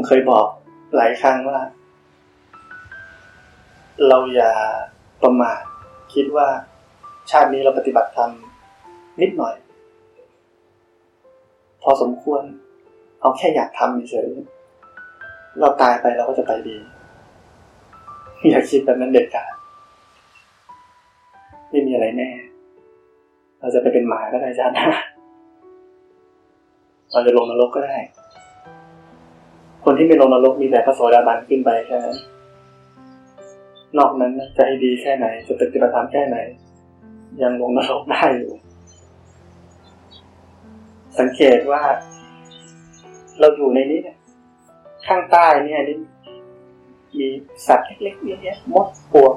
ผมเคยบอกหลายครั้งว่า เราอย่าประมาทคิดว่าชาตินี้เราปฏิบัติธรรมนิดหน่อย พอสมควร เอาแค่อยากทำเฉยเราตายไปเราก็จะไปดี อย่าคิดแบบนั้นเด็ดขาดไม่มีอะไรแน่ เราจะไปเป็นหมาก็ได้จ้านะเราจะลงนรกก็ได้ คนที่ไม่ลงนรกมีแต่พระโสดาบันขึ้นไปแค่นั้น นอกนั้นจะให้ดีแค่ไหน จะปฏิบัติธรรมแค่ไหน ยังลงนรกได้อยู่ สังเกตว่า เราอยู่ในนี้เนี่ยข้างใต้เนี่ยนี่มีสัตว์เล็กๆเยอะแยะมดปวก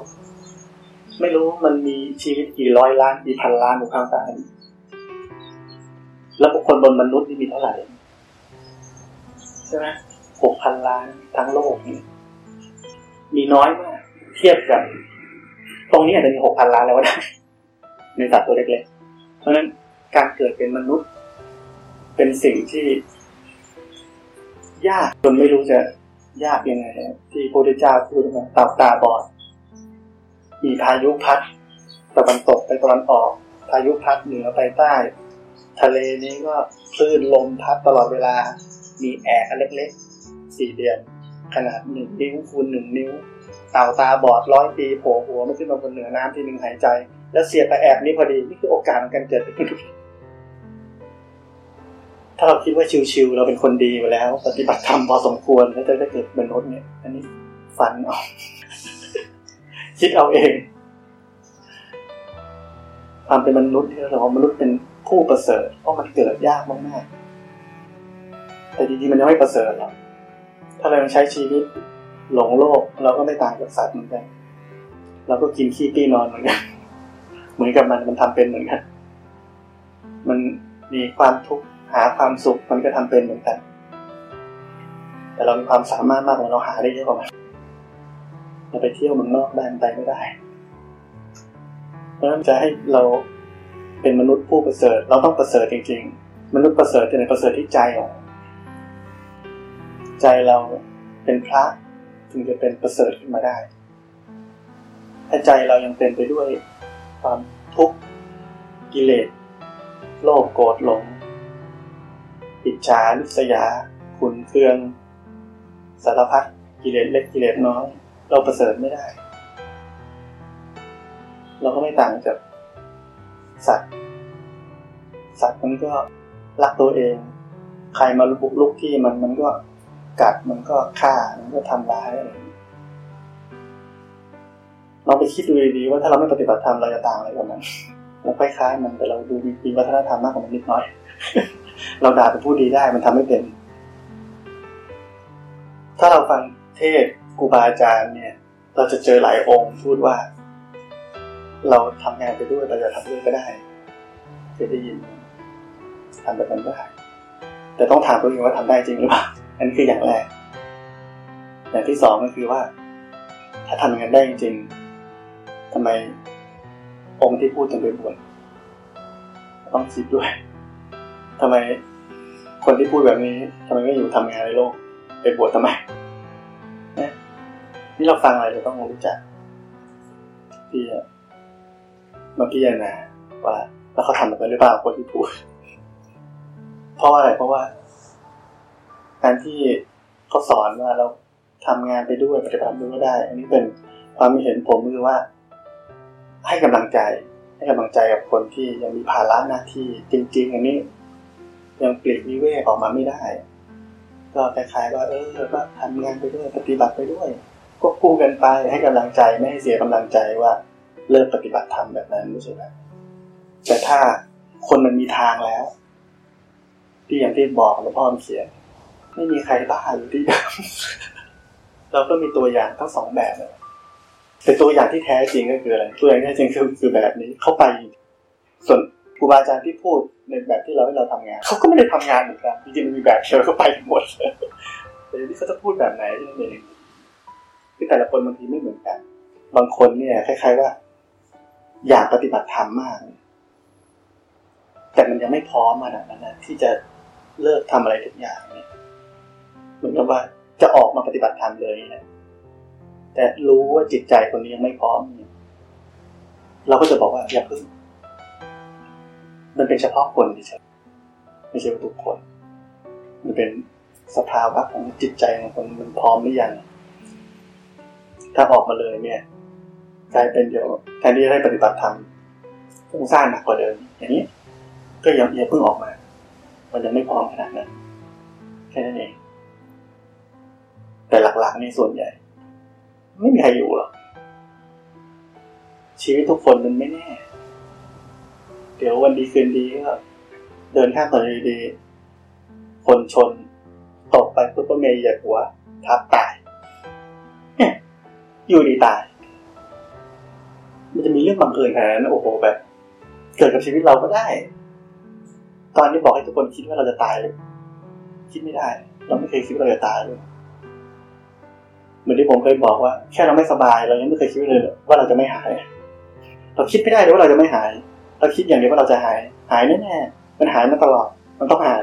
ไม่รู้มันมีชีวิตกี่ร้อยล้านกี่พันล้านอยู่ข้างใต้แล้วบุคคลบนมนุษย์นี่มีเท่าไหร่ใช่ไหม หกพันล้านทั้งโลกนี่มีน้อยมาก เทียบกับ ตรงนี้อาจจะมีหกพันล้านแล้วได้ในสัตว์ตัวเล็กๆ เพราะนั้นการเกิดเป็นมนุษย์ เป็นสิ่งที่ ยากจนไม่รู้จะยากยังไงที่พระพุทธเจ้าพูดมาตาตาบอด มีพายุพัดตะวันตกไปตะวันออก พายุพัดเหนือไปใต้ ทะเลนี้ก็คลื่นลมพัดตลอดเวลา มีแอร์อันเล็กๆ สี่เดือน ขนาดหนึ่งนิ้วคูณหนึ่งนิ้วเต่าตาบอดร้อยปีโผล่หัวมาขึ้นมาบนเหนือน้ำที่หนึ่งหายใจ แล้วเสียบไปแอบนี้พอดี นี่คือโอกาสของการเกิดเป็นมนุษย์ถ้าเราคิดว่าชิวๆเราเป็นคนดีไปแล้ว ปฏิบัติธรรมพอสมควรแล้วจะได้เกิดเป็นมนุษย์เนี่ย อันนี้ฝันเอาคิดเอาเองความเป็นมนุษย์ที่เราบอกมนุษย์เป็นผู้ประเสริฐเพราะมันเกิดยากมากๆแต่จริงๆมันยังไม่ประเสริฐหรอก ถ้าเรายังใช้ชีวิตหลงโลก เราก็ไม่ต่างจากสัตว์เหมือนกัน เราก็กินขี้ปี้นอนเหมือนกัน เหมือนกับมันมันทำเป็นเหมือนกัน มันมีความทุกข์หาความสุขมันก็ทำเป็นเหมือนกัน แต่เรามีความสามารถมากกว่าเราหาได้เยอะกว่ามันเราไปเที่ยวเมืองนอกได้ไปไม่ได้ เพราะฉะนั้นจะให้เราเป็นมนุษย์ผู้ประเสริฐ เราต้องประเสริฐจริง ๆ มนุษย์ประเสริฐจะในประเสริฐที่ใจของ ใจเราเป็นพระถึงจะเป็นประเสริฐขึ้นมาได้ ถ้าใจเรายังเต็มไปด้วยความทุกข์กิเลสโลภโกรธหลงอิจฉาลิษยา ขุนเคือง สารพัดกิเลสเล็กกิเลสน้อย เราประเสริฐไม่ได้ เราก็ไม่ต่างจากสัตว์ สัตว์มันก็รักตัวเอง ใครมาบุกลุกที่มันมันก็ กัดมันก็ฆ่ามันก็ทำร้ายอะไรเราไปคิดดูดีๆว่าถ้าเราไม่ปฏิบัติธรรมเราจะต่างอะไรกับมันเราคล้ายๆมันแต่เราดูมีวัฒนธรรมมากกว่ามันนิดน่อย เราด่าเป็นผู้ดีได้มันทำไม่เป็น ถ้าเราฟังเทศครูบาอาจารย์เนี่ย เราจะเจอหลายองค์พูดว่า เราทำงานไปด้วยเราจะทำด้วยก็ได้จะได้ยินทำแบบนั้นได้แต่ต้องถามตัวเองว่าทำได้จริงหรือเปล่า อันนี้คืออย่างแรก อย่างที่สองก็คือว่า ถ้าทำอย่างนั้นได้จริงทำไมองค์ที่พูดถึงไปบวชต้องคิดด้วยทำไมคนที่พูดแบบนี้ทำไมไม่อยู่ทำงานในโลก ไปบวชทำไมนี่ยนี่เราฟังอะไรเราต้องรู้จักที่มาพิจารณาว่า แล้วเขาทำแบบนั้นหรือเปล่าคนที่พูด เพราะว่าอะไรเพราะว่า การที่เขาสอนว่าเราทำงานไปด้วยปฏิบัติด้วยก็ได้ อันนี้เป็นความเห็นผมคือว่า ให้กำลังใจ ให้กำลังใจกับคนที่ยังมีภาระหน้าที่จริง ๆ อันนี้ ยังปลีกวิเวกออกมาไม่ได้ ก็คล้ายๆว่าเออก็ทำงานไปด้วยปฏิบัติไปด้วยก็คู่กันไปให้กำลังใจไม่ให้เสียกำลังใจว่าเลิกปฏิบัติธรรมแบบนั้นไม่ใช่ไหมแต่ถ้าคนมันมีทางแล้ว ที่อย่างที่บอกหลวงพ่อเขียน ไม่มีใครบ้าอยู่ที่เราก็มีตัวอย่างทั้งสองแบบเลยแต่ตัวอย่างที่แท้จริงก็คืออะไรตัวอย่างที่แท้จริงคือคือแบบนี้เข้าไป ส่วนครูบาอาจารย์ที่พูดในแบบที่เราให้เราทำงานเขาก็ไม่ได้ทำงานเหมือนกันจริงๆมันมีแบบเดียวก็ไปหมดแต่ที่เขาจะพูดแบบไหนที่นั่นเองคือแต่ละคนบางทีไม่เหมือนกัน บางคนเนี่ยคล้าย ๆว่า อยากปฏิบัติธรรมมาก แต่มันยังไม่พร้อมขนาดนั้นนะที่จะเลิกทำอะไรทุกอย่างเนี่ย เหมือนกับว่าจะออกมาปฏิบัติธรรมเลยนะแต่รู้ว่าจิตใจคนนี้ยังไม่พร้อมเราก็จะบอกว่าอย่าพึ่ง มันเป็นเฉพาะคนเฉยไม่ใช่ทุกคน มันเป็นสภาวะของจิตใจของคนมันพร้อมหรือยังถ้าออกมาเลยเนี่ยกลายเป็นเดี๋ยวแทนที่จะได้ปฏิบัติธรรมฟุ้งซ่านหนักกว่าเดิม อย่างนี้ ก็ยังอย่าเพิ่งออกมา มันยังไม่พร้อมขนาดนั้นแค่นั้นเอง แต่หลักๆในส่วนใหญ่ ไม่มีใครอยู่หรอกชีวิตทุกคนมันไม่แน่ เดี๋ยววันดีคืนดีก็เดินข้ามถนนดีๆคนชนตกไปปุ๊บก็เมย์เหยียบหัวทับตายเนี่ยอยู่ดีตาย มันจะมีเรื่องบังเอิญขนาดนั้นโอ้โหแบบ เกิดกับชีวิตเราก็ได้ ตอนนี้บอกให้ทุกคนคิดว่าเราจะตาย คิดไม่ได้ เราไม่เคยคิดว่าเราจะตายเลย เหมือนที่ผมเคยบอกว่า แค่เราไม่สบายเรายังไม่เคยคิดเลยว่าเราจะไม่หาย เราคิดไม่ได้เลยว่าเราจะไม่หาย เราคิดอย่างเดียวว่าเราจะหาย หายแน่ๆมันหายมาตลอด มันต้องหาย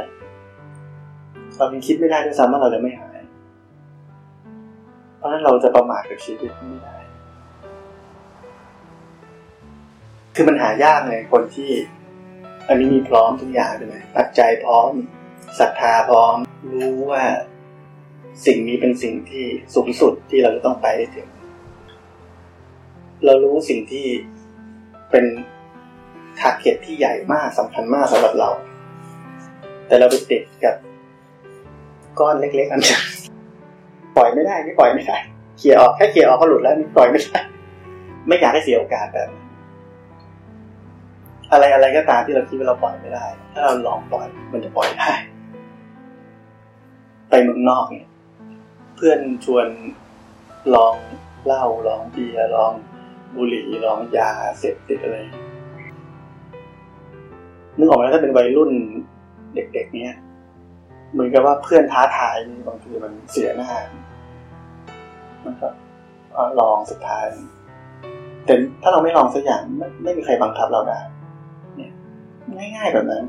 เรายังคิดไม่ได้ด้วยซ้ำว่าเราจะไม่หาย เพราะฉะนั้นเราจะประมาทกับชีวิตไม่ได้คือมันหายากเลยคนที่ อันนี้มีพร้อมทุกอย่างใช่ไหมปัจจัยพร้อมศรัทธาพร้อมรู้ว่า สิ่งนี้เป็นสิ่งที่สูงสุดที่เราจะต้องไปให้ถึง เรารู้สิ่งที่เป็นทาร์เก็ตที่ใหญ่มากสำคัญมากสำหรับเรา แต่เราไปติดกับ ก้อนเล็กๆอันนี้ปล่อยไม่ได้ไม่ปล่อยไม่ได้เขี่ยออกแค่เขี่ยออกก็หลุดแล้วปล่อยไม่ได้ไม่อยากให้เสียโอกาสแบบอะไรอะไรก็ตามที่เราคิดว่าเราปล่อยไม่ได้ ถ้าเราลองปล่อยมันจะปล่อยได้ ไปเมืองนอกเนี่ย พื่อนชวนลองเหล้าลองเบียร์ลองบุหรี่ลองยาเสพติดอะไรนึกออกไหมถ้าเป็นวัยรุ่นเด็กๆเนี้ยเหมือนกับว่าเพื่อนท้าทายบางทีมันเสียหน้ามันก็ลองสุดท้าย แต่ถ้าเราไม่ลองสักอย่างไม่ไม่มีใครบังคับเราได้เนี่ยง่ายๆแบบนั้น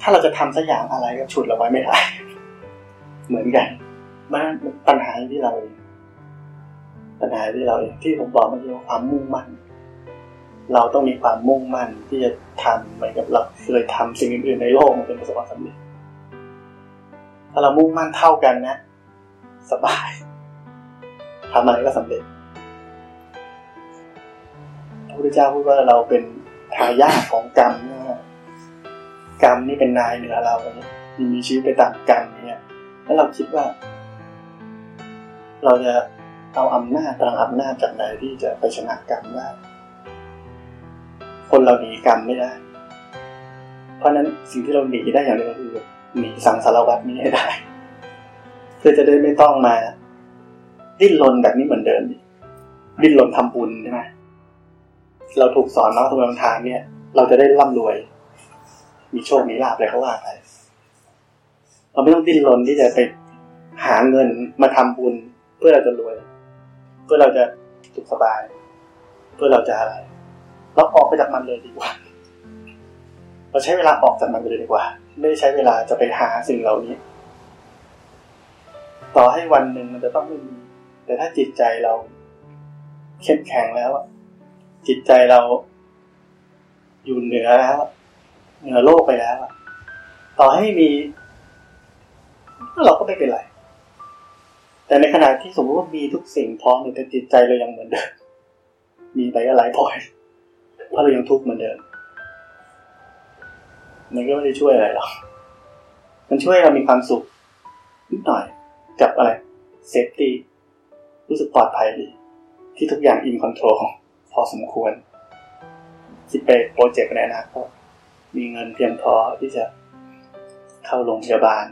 ถ้าเราจะทำสักอย่างอะไรก็ฉุดเราไว้ไม่ได้เหมือนกัน มันปัญหาที่เราเองปัญหาที่เราเองที่ผมบอกเมื่อกี้ว่าความมุ่งมั่น เราต้องมีความมุ่งมั่นที่จะทำเหมือนกับเราเคยทำสิ่งอื่นๆในโลกมันเป็นประสบความสำเร็จถ้าเรามุ่งมั่นเท่ากันนะ สบายทำอะไรก็สำเร็จพระพุทธเจ้าพูดว่าเราเป็นทายาทของกรรมนะกรรมนี่เป็นนายเหนือเราเนี่ยมีชีวิตไปตามกรรมเนี่ยแล้วเราคิดว่า เราจะเอาอำนาจพลังอำนาจจากไหนที่จะไปชนะกรรมได้ คนเราหนีกรรมไม่ได้ เพราะนั้นสิ่งที่เราหนีได้อย่างเดียวคือหนีสังสารวัตนี้ให้ได้ เพื่อจะได้ไม่ต้องมา ดิ้นรนแบบนี้เหมือนเดิมดิ้นรนทำบุญใช่ไหมเราถูกสอนมาทุกทางเนี่ย เราจะได้ร่ำรวย มีโชค มีลาภอะไรเขาว่าไปเราไม่ต้องดิ้นรนที่จะไปหาเงินมาทำบุญ เพื่อเราจะรวย เพื่อเราจะสุขสบาย เพื่อเราจะอะไร เราออกไปจากมันเลยดีกว่า เราใช้เวลาออกจากมันเลยดีกว่า ไม่ใช้เวลาจะไปหาสิ่งเหล่านี้ ต่อให้วันหนึ่งมันจะต้องไม่มีแต่ถ้าจิตใจเราเข้มแข็งแล้วจิตใจเราอยู่เหนือแล้วเหนือโลกไปแล้วต่อให้มีเราก็ไม่เป็นไร แต่ในขณะที่สมมติว่ามีทุกสิ่งพร้อมแต่จิตใจเรายังเหมือนเดิม มีไปก็หลายพอยเพราะเรายังทุกข์เหมือนเดิม มันก็ไม่ได้ช่วยอะไรหรอก มันช่วยเรามีความสุขนิดหน่อยกับอะไร safety รู้สึกปลอดภัยดี ที่ทุกอย่าง in control พอสมควรคิดไป project ในอนาคตมีเงินเพียงพอที่จะเข้าโรงพยาบาล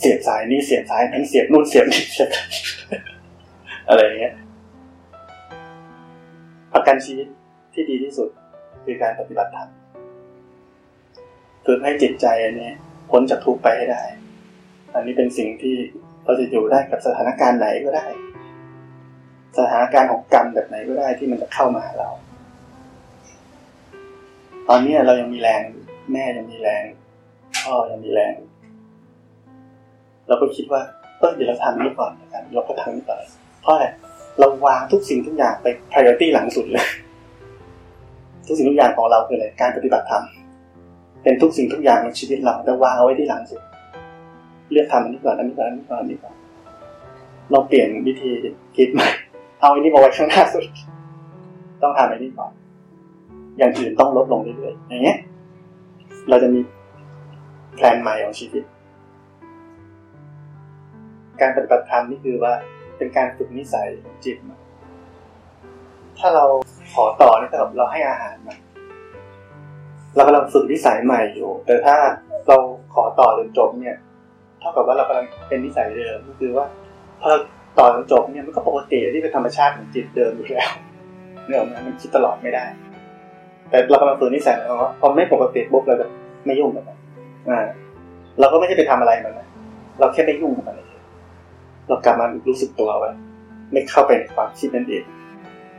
เสียบสายนี้เสียบสายนั้นเสียบนู่นเสียบนี่เสียบอะไรเงี้ยประกันชีวิตที่ดีที่สุดคือการปฏิบัติธรรมฝึกให้จิตใจอันนี้พ้นจากทุกข์ไปให้ได้ อันนี้เป็นสิ่งที่เราจะอยู่ได้กับสถานการณ์ไหนก็ได้ สถานการณ์ของกรรมแบบไหนก็ได้ที่มันจะเข้ามาหาเรา ตอนนี้เรายังมีแรง แม่ยังมีแรงพ่อยังมีแรง เราก็คิดว่าเออเดี๋ยวเราทำนี้ก่อนนะครับเราก็ทำนี้ก่อนเพราะอะไรเราวางทุกสิ่งทุกอย่างไป priority หลังสุดเลย ทุกสิ่งทุกอย่างของเราคืออะไรการปฏิบัติธรรมเป็นทุกสิ่งทุกอย่างในชีวิตเราแต่วางเอาไว้ที่หลังสุด เลือกทำอันนี้ก่อนอันนี้ก่อนอันนี้ก่อนอันนี้ก่อนลองเปลี่ยนวิธีคิดใหม่เอาอันนี้มาไว้ข้างหน้าสุด ต้องทำอันนี้ก่อนอย่างอื่นต้องลดลงเรื่อยๆอย่างเงี้ย เราจะมีแผนใหม่ของชีวิต การปฏิบัติธรรมนี่คือว่าเป็นการฝึกนิสัยจิต ถ้าเราขอต่อนี่แบบเราให้อาหารมันเรากำลังฝึกนิสัยใหม่อยู่ แต่ถ้าเราขอต่อจนจบเนี่ย เท่ากับว่าเรากำลังเป็นนิสัยเดิมก็คือว่าพอเราต่อจนจบเนี่ยมันก็ปกติที่เป็นธรรมชาติของจิตเดิมอยู่แล้วเนี่ยมันคิดตลอดไม่ได้ แต่เรากำลังฝึกนิสัยเราว่าพอไม่ปกติปุ๊บเราจะไม่ยุ่งกับมันอ่าเราก็ไม่ใช่ไปทำอะไรมันนะเราแค่ไม่ยุ่งกับมัน เรากลับมารู้สึกตัวไว้ไม่เข้าไปในความคิดนั่นเอง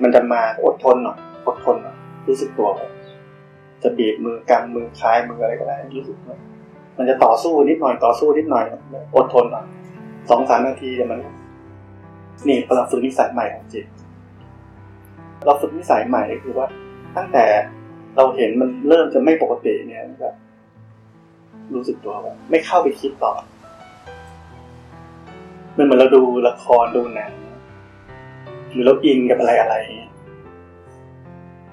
มันจะมาอดทนหน่อยอดทนหน่อยรู้สึกตัวไว้จะบีบมือกำมือคลายมืออะไรก็ได้รู้สึกมันจะต่อสู้นิดหน่อยต่อสู้นิดหน่อย อดทนหน่อยสองสามนาทีจะมัน นี่เราฝึกนิสัยใหม่ของจิตเราฝึกนิสัยใหม่คือว่า ตั้งแต่เราเห็นมันเริ่มจะไม่ปกติเนี่ยแบบรู้สึกตัวว่าไม่เข้าไปคิดต่อ มันเหมือนเราดูละครดูหนังหรือเราอินกับอะไรอะไร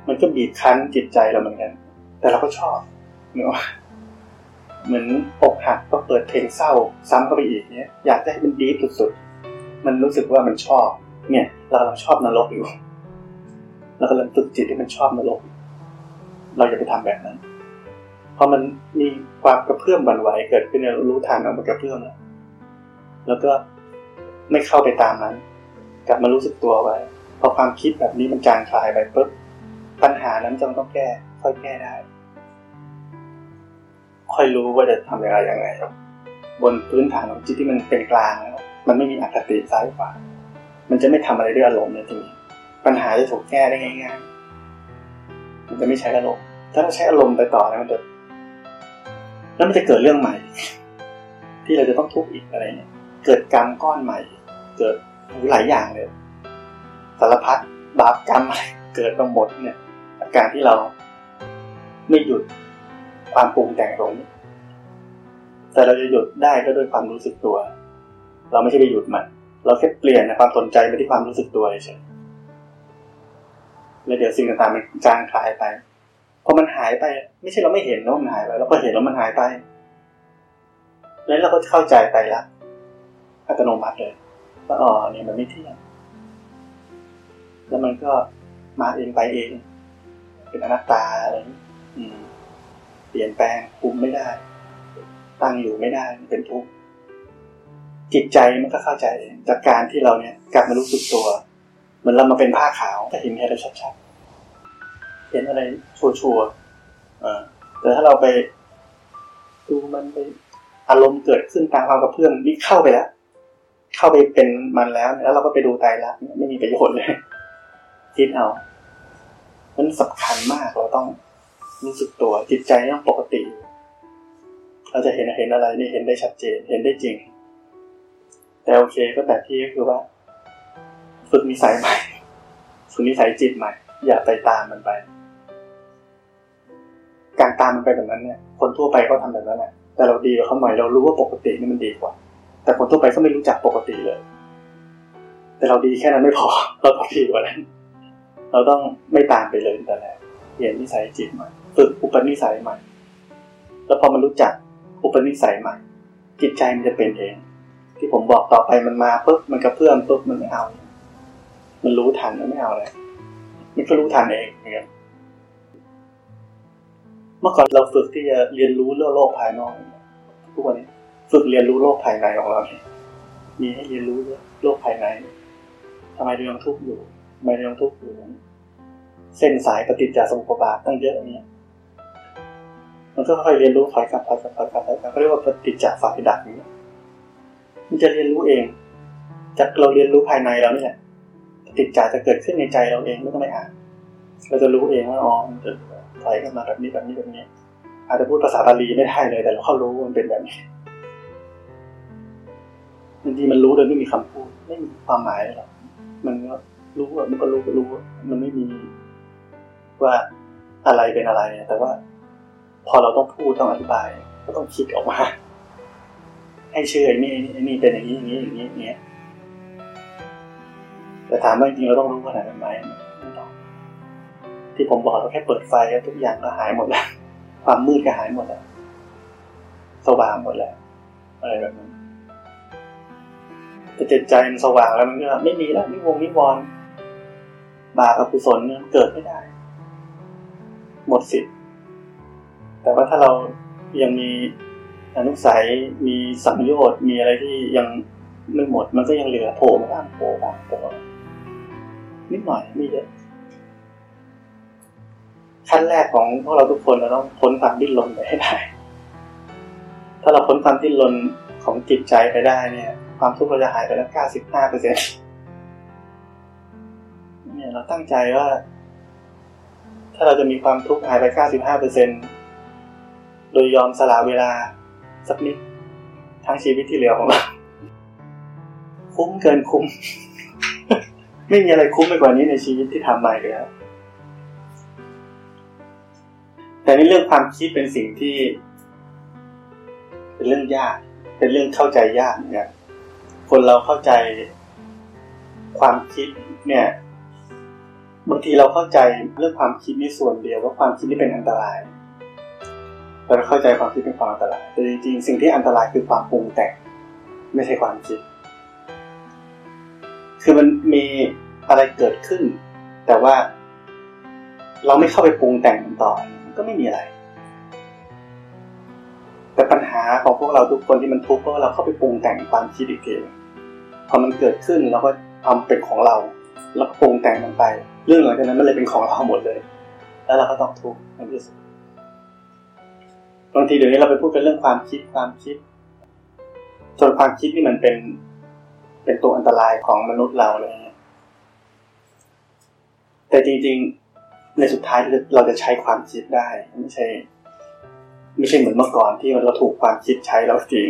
มันก็บีบคั้นจิตใจเราเหมือนกัน แต่เราก็ชอบเนาะเหมือนอกหักก็เปิดเพลงเศร้า ซ้ำเข้าไปอีกเนี้ย อยากจะให้มันดีสุดๆ มันรู้สึกว่ามันชอบ เนี่ย เรากำลังชอบนรกอยู่เรากำลังฝึกจิตให้มันชอบนรก เราอย่าไปทำแบบนั้นพอมันมีความกระเพื่อมบันไหวเกิดขึ้นเรารู้ทันว่ามันกระเพื่อมแล้วแล้วก็ ไม่เข้าไปตามนั้น กลับมารู้สึกตัวไว้พอความคิดแบบนี้มันจางคลายไปปุ๊บปัญหานั้นจำต้องแก้ ค่อยแก้ได้ ค่อยรู้ว่าจะทำอะไรยังไงบนพื้นฐานของจิตที่มันเป็นกลางแล้วมันไม่มีอคติซ้ายขวามันจะไม่ทำอะไรด้วยอารมณ์เลยทีนี้ปัญหาจะถูกแก้ได้ง่ายๆมันจะไม่ใช้อารมณ์ถ้าเราใช้อารมณ์ไปต่อแล้วมันจะแล้วมันจะเกิดเรื่องใหม่ ที่เราจะต้องทุกข์อีกอะไรเนี่ย เกิดกรรมก้อนใหม่ เกิดหลายอย่างเลยสารพัดบาปกรรมเกิดมาหมดเนี่ยอาการที่เราไม่หยุดความปรุงแต่งตรงนี้แต่เราจะหยุดได้ก็ด้วยความรู้สึกตัว เราไม่ใช่ไปหยุดมัน เราแค่เปลี่ยนความสนใจไปที่ความรู้สึกตัวเฉยแล้วเดี๋ยวสิ่งต่างๆมันจางคลายไปพอมันหายไป ไม่ใช่เราไม่เห็นนะมันหายไปเราก็เห็นแล้วมันหายไป แล้วเราก็เข้าใจไปละอัตโนมัติเลย ว่าอ๋อเนี่ยมันไม่เที่ยง แล้วมันก็มาเองไปเอง เป็นอนัตตาอะไรอืมเปลี่ยนแปลงคุมไม่ได้ ตั้งอยู่ไม่ได้เป็นทุกข์จิตใจมันก็เข้าใจจากการที่เราเนี่ยกลับมารู้สึกตัว เหมือนเรามาเป็นผ้าขาวจะเห็นอะไรชัดๆเห็นอะไรชัวร์ๆแต่ถ้าเราไปดูมันไปอารมณ์เกิดขึ้นตามความกระเพื่อมนี่เข้าไปแล้ว เข้าไปเป็นมันแล้ว แล้วเราก็ไปดูตายละไม่มีประโยชน์เลยคิดเอามันสำคัญมากเราต้องรู้สึกตัวจิตใจต้องปกติ เราจะเห็นเห็นอะไรนี่เห็นได้ชัดเจนเห็นได้จริง แต่โอเคก็แบบที่ก็คือว่า ฝึกนิสัยใหม่ฝึกนิสัยจิตใหม่ อย่าไปตามมันไป การตามมันไปแบบนั้นเนี่ย คนทั่วไปก็ทำแบบนั้นแหละแต่เราดีกว่าเขาหน่อยเรารู้ว่าปกตินี่มันดีกว่า แต่คนทั่วไปก็ไม่รู้จักปกติเลย แต่เราดีแค่นั้นไม่พอ เราต้องดีกว่านั้น เราต้องไม่ตามไปเลยแต่แรกเปลี่ยนนิสัยจิตใหม่ฝึกอุปนิสัยใหม่ แล้วพอมันรู้จักอุปนิสัยใหม่ จิตใจมันจะเป็นเอง ที่ผมบอกต่อไปมันมาปุ๊บมันกระเพื่อมปุ๊บมันไม่เอา มันรู้ทันแล้วไม่เอาเลยมันก็รู้ทันเองเหมือนกันเมื่อก่อนเราฝึกที่จะเรียนรู้เรื่องโลกภายนอกทุกวันนี้ ฝึกเรียนรู้โลกภายในของเราเนี่ยมีให้เรียนรู้โลกภายในทำไมเรายังทุกข์อยู่ทำไมเรายังทุกข์อยู่เส้นสายปฏิจจสมุปบาทตั้งเยอะเนี่ยมันก็ค่อยเรียนรู้ถอยกลับถอยกลับถอยกลับถอยกลับเขาเรียกว่าปฏิจจฝ่ายดับนี้มันจะเรียนรู้เอง จากเราเรียนรู้ภายในเราเนี่แหละติดจจะเกิดขึ้นในใจเราเองไม่ต้องไปอ่านเราจะรู้เองว่าอ๋อมันจะถอยกันมาแบบนี้แบบนี้แบบนี้ อาจจะพูดภาษาบาลีไม่ได้เลยแต่เราเข้ารู้มันเป็นแบบนี้างทีมันรู้โดยไม่มีคำพูด ไม่มีความหมายหรอกมันก็รู้ว่ามันก็รู้ก็รู้ มันไม่มีว่าอะไรเป็นอะไร แต่ว่า พอเราต้องพูดต้องอธิบาย ก็ต้องคิดออกมา ให้เชื่อไอ้นี่ไอ้นี่เป็นอย่างนี้อย่างนี้อย่างนี้อย่างนี้แต่ถามว่าจริงเราต้องรู้ขนาดนั้นไหมไม่ต้องที่ผมบอกเราแค่เปิดไฟทุกอย่างก็หายหมดแล้ว ความมืดก็หายหมดแล้วสว่างหมดแล้วอะไรแบบนั้น แต่จิตใจมันสว่างแล้วมันก็ไม่มีแล้วนิวงนิวรณ์บาปอกุศลเนี่ยเกิดไม่ได้ หมดสิทธิ์แต่ว่าถ้าเรายังมีอนุสัยมีสังโยชน์มีอะไรที่ยังไม่หมด มันก็ยังเหลือโผล่มาบ้างโผล่บ้างโผล่านิดหน่อยไม่เยอะขั้นแรกของพวกเราทุกคนเราต้องพ้นความดิ้นรนไปให้ได้ ถ้าเราพ้นความดิ้นรนของจิตใจไปได้เนี่ย ความทุกข์เราจะหายไปแล้วเก้าสิบห้าเปอร์เซ็นต์เนี่ยเราตั้งใจว่า ถ้าเราจะมีความทุกข์หายไปเก้าสิบห้าเปอร์เซ็นต์โดยยอมสละเวลาสักนิดทั้งชีวิตที่เหลือของเราคุ้มเกินคุ้ม ไม่มีอะไรคุ้มไปกว่านี้ในชีวิตที่ทำมาเลยครับแต่ในเรื่องความคิดเป็นสิ่งที่ เป็นเรื่องยาก เป็นเรื่องเข้าใจยากเนี่ย คนเราเข้าใจความคิดเนี่ยบางทีเราเข้าใจเรื่องความคิดนี่ส่วนเดียวว่าความคิดนี่เป็นอันตรายเราเข้าใจความคิดเป็นความอันตรายแต่จริงๆสิ่งที่อันตรายคือความปรุงแต่งไม่ใช่ความคิด คือมันมีอะไรเกิดขึ้น แต่ว่าเราไม่เข้าไปปรุงแต่งมันต่อ ก็ไม่มีอะไร ปัญหาของพวกเราทุกคนที่มันทุกข์เพราะเราเข้าไปปรุงแต่งความคิดอีกทีพอมันเกิดขึ้นเราก็เอาเป็นของเรา แล้วปรุงแต่งมันไป เรื่องหลังจากนั้นมันเลยเป็นของเราหมดเลย แล้วเราก็ต้องทุกข์ในที่สุดบางทีเดี๋ยวนี้เราไปพูดกันเรื่องความคิดความคิดจนความคิดนี่มันเป็น เป็นตัวอันตรายของมนุษย์เราเลยแต่จริงๆ ในสุดท้ายเราจะใช้ความคิดได้ไม่ใช่ ไม่ใช่เหมือนเมื่อก่อนที่เราถูกความคิดใช้เราจริง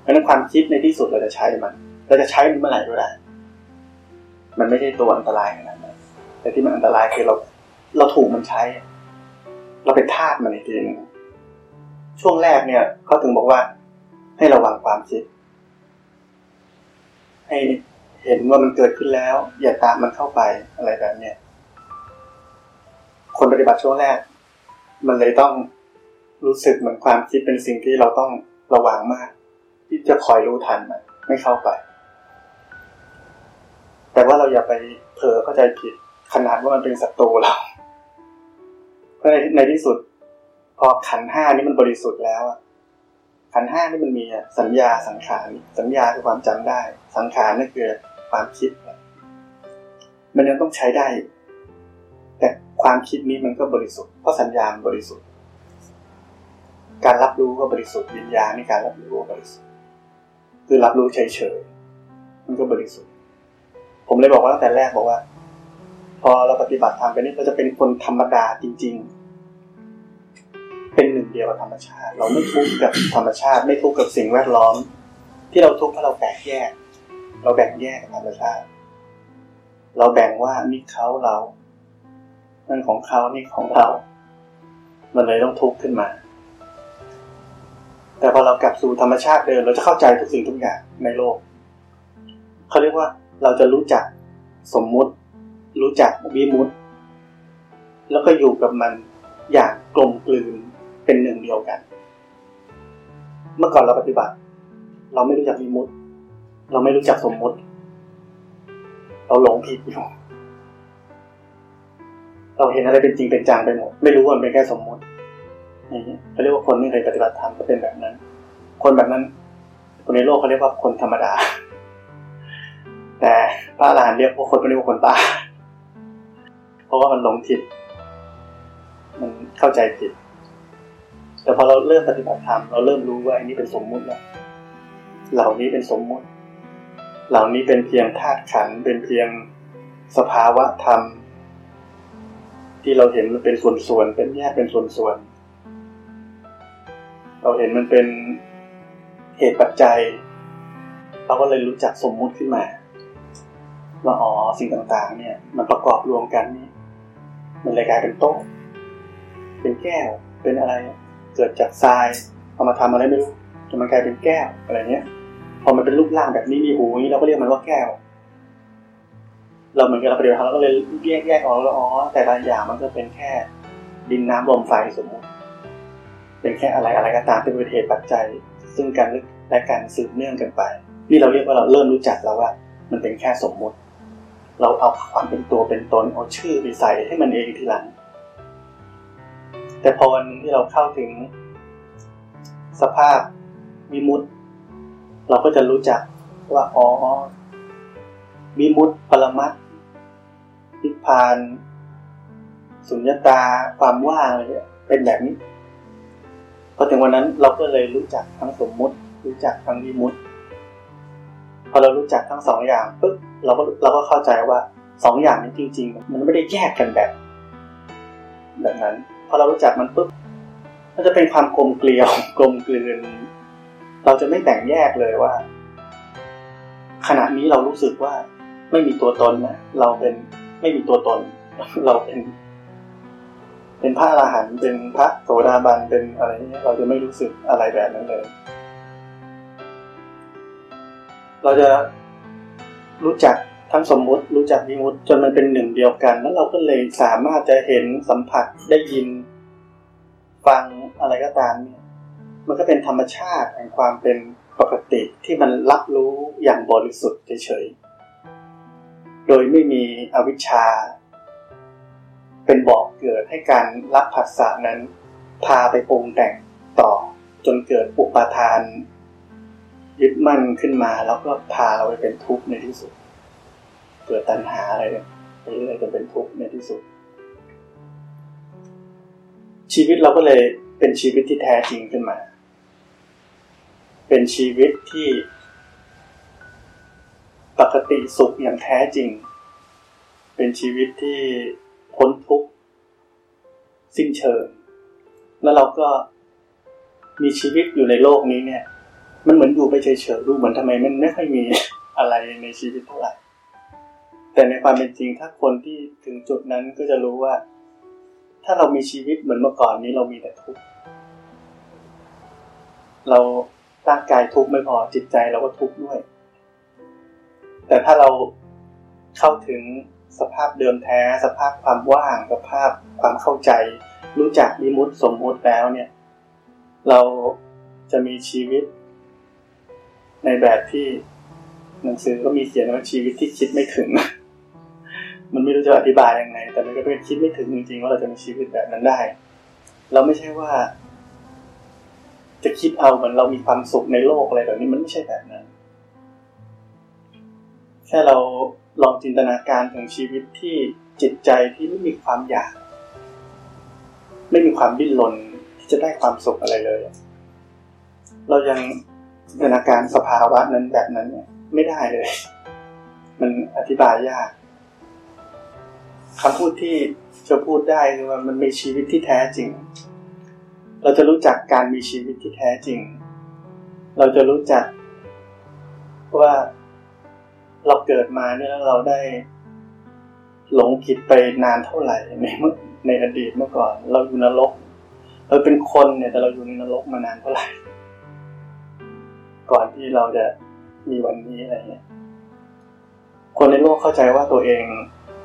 เพราะนั้นความคิดในที่สุดเราจะใช้มัน เราจะใช้มันเมื่อไหร่ก็ได้ มันไม่ใช่ตัวอันตรายขนาดนั้นแต่ที่มันอันตรายคือเราเราถูกมันใช้ เราเป็นทาสมันอีกทีนึงช่วงแรกเนี่ยเขาถึงบอกว่า ให้ระวังความคิด ให้เห็นว่ามันเกิดขึ้นแล้ว อย่าตามมันเข้าไปอะไรแบบเนี้ยคนปฏิบัติช่วงแรก มันเลยต้อง รู้สึกเหมือนความคิดเป็นสิ่งที่เราต้องระวังมาก ที่จะคอยรู้ทันมันไม่เข้าไป แต่ว่าเราอย่าไปเผลอเข้าใจผิด ขนาดว่ามันเป็นศัตรูเราเพราะในในที่สุด พอขันห้านี้มันบริสุทธิ์แล้วขันห้านี่มันมีสัญญาสังขารสัญญาคือความจำได้ สังขารนั่นคือความคิด มันยังต้องใช้ได้ แต่ความคิดนี้มันก็บริสุทธิ์เพราะสัญญาบริสุทธิ์ การรับรู้ก็บริสุทธิ์วิญญาณในการรับรู้บริสุทธิ์ คือรับรู้เฉยๆมันก็บริสุทธิ์ ผมเลยบอกว่าตั้งแต่แรกบอกว่า พอเราปฏิบัติธรรมไปนี่เราจะเป็นคนธรรมดาจริง ๆ เป็นหนึ่งเดียวกับธรรมชาติ เราไม่ทุกข์กับธรรมชาติ ไม่ทุกข์กับสิ่งแวดล้อม ที่เราทุกข์เพราะเราแบ่งแยก เราแบ่งแยกกับธรรมชาติ เราแบ่งว่านี่เขาเรานั่นของเขานี่ของเรา มันเลยต้องทุกข์ขึ้นมา แต่พอเรากลับสู่ธรรมชาติเดิมเราจะเข้าใจทุกสิ่งทุกอย่างในโลกเขาเรียกว่าเราจะรู้จักสมมุติ รู้จักวิมุตต์แล้วก็อยู่กับมันอย่างกลมกลืนเป็นหนึ่งเดียวกัน เมื่อก่อนเราปฏิบัติ เราไม่รู้จักวิมุตต์เราไม่รู้จักสมมุติ เราหลงผิดอยู่เราเห็นอะไรเป็นจริงเป็นจังไปหมด ไม่รู้ว่ามันเป็นแค่สมมุติ เขาเรียกว่าคนไม่เคยปฏิบัติธรรมก็เป็นแบบนั้น คนแบบนั้น คนในโลกเขาเรียกว่าคนธรรมดา แต่พระอรหันต์เรียกว่าคนไม่เรียกว่าคนตาเพราะว่ามันหลงผิด มันเข้าใจผิด แต่พอเราเริ่มปฏิบัติธรรมเราเริ่มรู้ว่าอันนี้เป็นสมมุติแล้วเหล่านี้เป็นสมมุติ เหล่านี้เป็นเพียงธาตุขันเป็นเพียงสภาวะธรรม ที่เราเห็นมันเป็นส่วนๆเป็นแยกเป็นส่วนๆ เราเห็นมันเป็นเหตุปัจจัย เราก็เลยรู้จักสมมุติขึ้นมาว่าอ๋อสิ่งต่างๆ เนี่ย มันประกอบรวมกันนี่มันเลยกลายเป็นโต๊ะ เป็นแก้ว เป็นอะไร เกิดจากทรายเอามาทำอะไรไม่รู้จนมันกลายเป็นแก้วอะไรเนี้ย พอมันเป็นรูปร่างแบบนี้มีหูนี้เราก็เรียกมันว่าแก้ว เราเหมือนกับเราปฏิบัติเราก็เลยแยกแยกออกแล้วอ๋อแต่ละอย่างมันก็เป็นแค่ดินน้ำลมไฟสมมติ เป็นแค่อะไรอะไรก็ตามเป็นเหตุปัจจัย ซึ่งกันและการสืบเนื่องกันไป นี่เราเรียกว่าเราเริ่มรู้จักแล้วว่า มันเป็นแค่สมมุติ เราเอาความเป็นตัวเป็นตนเอาชื่อไปใส่ให้มันเองทีหลัง แต่พอวันนึงที่เราเข้าถึง สภาพวิมุตตเราก็จะรู้จักว่าอ๋อวิมุตตปรมัตนิพพาน สุญญตา ความว่างอะไรเป็นแบบนี้ อถึงวันนั้นเราก็เลยรู้จักทั้งสมมุติ รู้จักทั้งวิมุตตพอเรารู้จักทั้งสองอย่างปุ๊บเราก็เราก็เข้าใจว่าสองอย่างนี้จริง ๆ มันไม่ได้แยกกันแบบ แบบนั้น พอเรารู้จักมันปุ๊บมันจะเป็นความกลมเกลียวกลมกลืน เราจะไม่แบ่งแยกเลยว่า ขณะนี้เรารู้สึกว่าไม่มีตัวตนนะเราเป็นไม่มีตัวตน เราเป็น เป็นพระอรหันต์เป็นพระโสดาบันเป็นอะไรเงี้ยเราจะไม่รู้สึกอะไรแบบนั้นเลย เราจะรู้จักทั้งสมมุติรู้จักวิมุตจนมันเป็นหนึ่งเดียวกัน แล้วเราก็เลยสามารถจะเห็นสัมผัสได้ยิน ฟังอะไรก็ตามเนี่ยมันก็เป็นธรรมชาติแห่งความเป็นปกติที่มันรับรู้อย่างบริสุทธิ์เฉยๆโดยไม่มีอวิชชา เป็นบอกเกิดให้การรับผัสสะนั้น พาไปปรุงแต่งต่อ จนเกิดอุปาทาน ยึดมั่นขึ้นมาแล้วก็พาเราไปเป็นทุกข์ในที่สุด เกิดตัณหาอะไรเนี่ยไปเรื่อยจนเป็นทุกข์ในที่สุด ชีวิตเราก็เลยเป็นชีวิตที่แท้จริงขึ้นมา เป็นชีวิตที่ปกติสุขอย่างแท้จริง เป็นชีวิตที่ พ้นทุกข์สิ้นเชิง แล้วเราก็มีชีวิตอยู่ในโลกนี้เนี่ย มันเหมือนอยู่ไปเฉยๆดูเหมือนทำไมมันไม่ค่อยมีอะไรในชีวิตเท่าไหร่ แต่ในความเป็นจริงถ้าคนที่ถึงจุดนั้นก็จะรู้ว่า ถ้าเรามีชีวิตเหมือนเมื่อก่อนนี้เรามีแต่ทุกข์เราร่างกายทุกข์ไม่พอจิตใจเราก็ทุกข์ด้วย แต่ถ้าเราเข้าถึง สภาพเดิมแท้ สภาพความว่าง สภาพความเข้าใจ รู้จักมิมุติสมมุติแล้วเนี่ย เราจะมีชีวิต ในแบบที่หนังสือก็มีเขียนว่าชีวิตที่คิดไม่ถึง มันไม่รู้จะอธิบายยังไง แต่มันก็เป็นคิดไม่ถึงจริงๆว่าเราจะมีชีวิตแบบนั้นได้ เราไม่ใช่ว่า จะคิดเอาเหมือนเรามีความสุขในโลกอะไรแบบนี้มันไม่ใช่แบบนั้น ค่เราลองจินตนาการถึงชีวิตที่จิตใจที่ไม่มีความอยาก ไม่มีความดิ้นรนที่จะได้ความสุขอะไรเลย เรายังจินตนาการสภาวะนั้นแบบนั้นเนี่ยไม่ได้เลย มันอธิบายยากคำพูดที่จะพูดได้คือว่ามันมีชีวิตที่แท้จริง เราจะรู้จักการมีชีวิตที่แท้จริง เราจะรู้จักว่า เราเกิดมาเนี่ยเราได้ หลงผิดไปนานเท่าไหร่ในเมื่อในอดีตเมื่อก่อน เราอยู่นรกเราเป็นคนเนี่ยแต่เราอยู่ในนรกมานานเท่าไหร่ ก่อนที่เราจะมีวันนี้อะไรเงี้ยคนในโลกเข้าใจว่าตัวเอง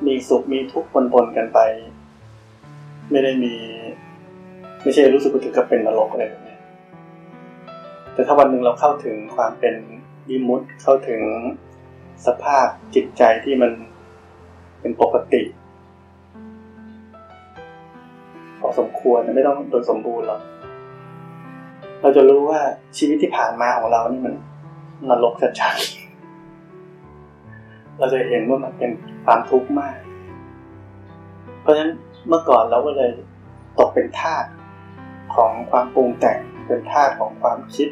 มีสุขมีทุกข์ปนๆกันไป ไม่ได้มี ไม่ใช่รู้สึกว่าถึงกับเป็นนรกอะไรแบบนี้แต่ถ้าวันหนึ่งเราเข้าถึงความเป็นวิมุตเข้าถึง สภาพจิตใจที่มันเป็นปกติพอสมควรไม่ต้องโดยสมบูรณ์หรอกเราจะรู้ว่าชีวิตที่ผ่านมาของเรานี่มันนรกชัดๆเราจะเห็นว่ามันเป็นความทุกข์มาก เพราะฉะนั้นเมื่อก่อนเราก็เลยตกเป็นทาสของความปรุงแต่งเป็นธาตุของความคิด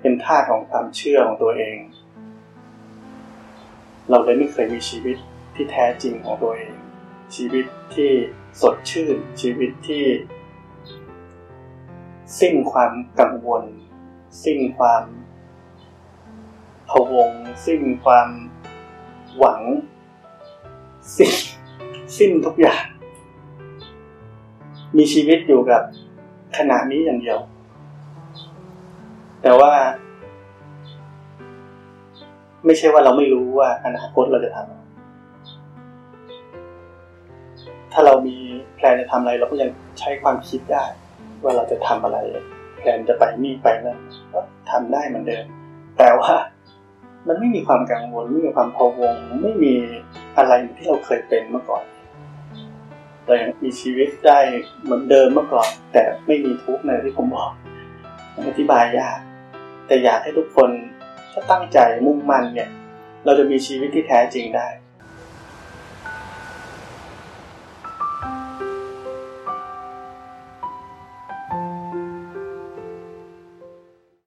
เป็นธาตุของความเชื่อของตัวเอง เราเลยไม่เคยมีชีวิตที่แท้จริงของตัวเอง ชีวิตที่สดชื่น ชีวิตที่ สิ้นความกังวล สิ้นความภวง สิ้นความหวัง สิ้นสิ้นทุกอย่าง มีชีวิตอยู่กับขณะนี้อย่างเดียว แต่ว่า ไม่ใช่ว่าเราไม่รู้ว่าอนาคตเราจะทำถ้าเรามีแพลนจะทำอะไร เราก็ยังใช้ความคิดได้ ว่าเราจะทำอะไร แพลนจะไปนี่ไปนั่นก็ทำได้เหมือนเดิม แต่ว่ามันไม่มีความกังวลไม่มีความพะวง ไม่มีอะไรที่เราเคยเป็นเมื่อก่อนเรายังมีชีวิตได้เหมือนเดิมเมื่อก่อน แต่ไม่มีทุกข์ในที่ผมบอกอธิบายยากแต่อยากให้ทุกคน ถ้าตั้งใจมุ่งมั่นเนี่ย เราจะมีชีวิตที่แท้จริงได้